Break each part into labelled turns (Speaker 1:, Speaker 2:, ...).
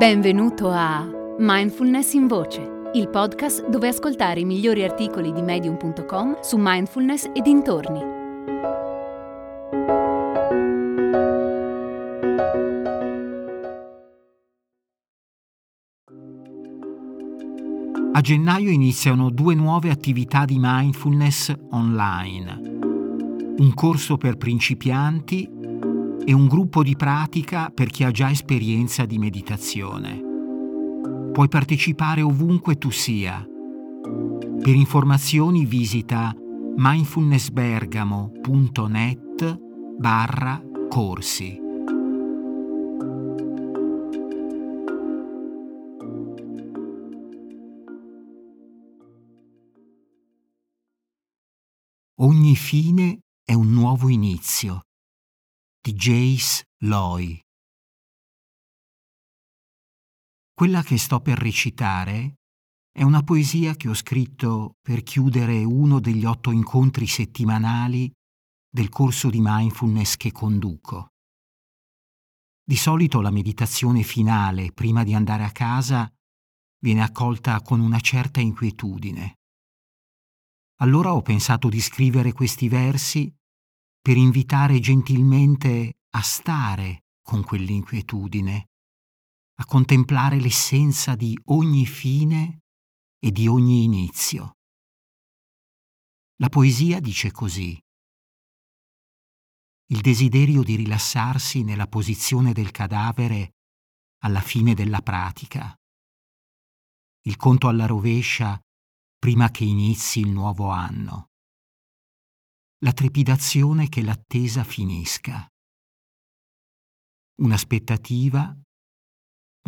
Speaker 1: Benvenuto a Mindfulness in Voce, il podcast dove ascoltare i migliori articoli di medium.com su mindfulness e dintorni.
Speaker 2: A gennaio iniziano due nuove attività di mindfulness online. Un corso per principianti e un gruppo di pratica per chi ha già esperienza di meditazione. Puoi partecipare ovunque tu sia. Per informazioni visita mindfulnessbergamo.net barra corsi. Ogni fine è un nuovo inizio di Jace Loy. Quella che sto per recitare è una poesia che ho scritto per chiudere uno degli otto incontri settimanali del corso di mindfulness che conduco. Di solito la meditazione finale, prima di andare a casa, viene accolta con una certa inquietudine. Allora ho pensato di scrivere questi versi per invitare gentilmente a stare con quell'inquietudine, a contemplare l'essenza di ogni fine e di ogni inizio. La poesia dice così. Il desiderio di rilassarsi nella posizione del cadavere alla fine della pratica. Il conto alla rovescia prima che inizi il nuovo anno la trepidazione che l'attesa finisca. Un'aspettativa,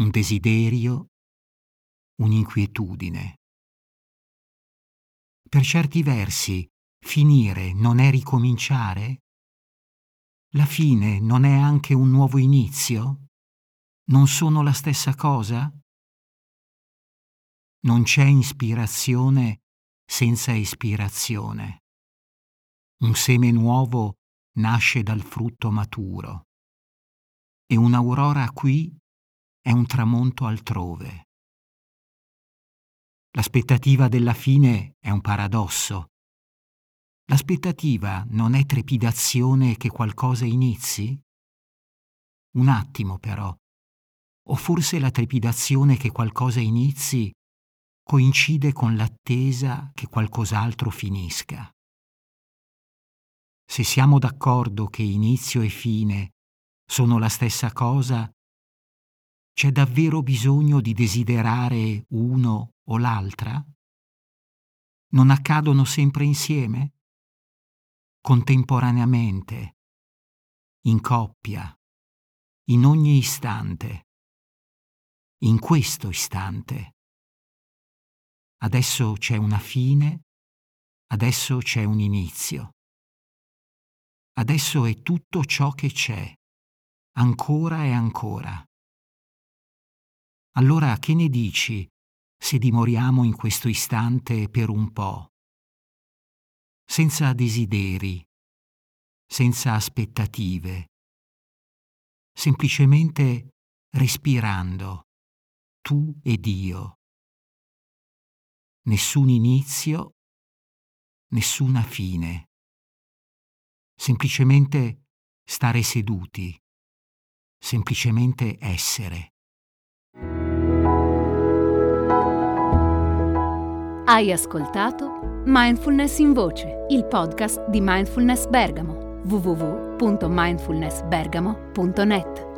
Speaker 2: un desiderio, un'inquietudine. Per certi versi, finire non è ricominciare? La fine non è anche un nuovo inizio? Non sono la stessa cosa? Non c'è ispirazione senza ispirazione. Un seme nuovo nasce dal frutto maturo e un'aurora qui è un tramonto altrove. L'aspettativa della fine è un paradosso. L'aspettativa non è trepidazione che qualcosa inizi? Un attimo però. O forse la trepidazione che qualcosa inizi coincide con l'attesa che qualcos'altro finisca. Se siamo d'accordo che inizio e fine sono la stessa cosa, c'è davvero bisogno di desiderare uno o l'altra? Non accadono sempre insieme? Contemporaneamente, in coppia, in ogni istante, in questo istante. Adesso c'è una fine, adesso c'è un inizio. Adesso è tutto ciò che c'è, ancora e ancora. Allora che ne dici se dimoriamo in questo istante per un po'? Senza desideri, senza aspettative, semplicemente respirando, tu ed io. Nessun inizio, nessuna fine semplicemente stare seduti, semplicemente essere.
Speaker 1: Hai ascoltato Mindfulness in Voce, il podcast di Mindfulness Bergamo, www.mindfulnessbergamo.net.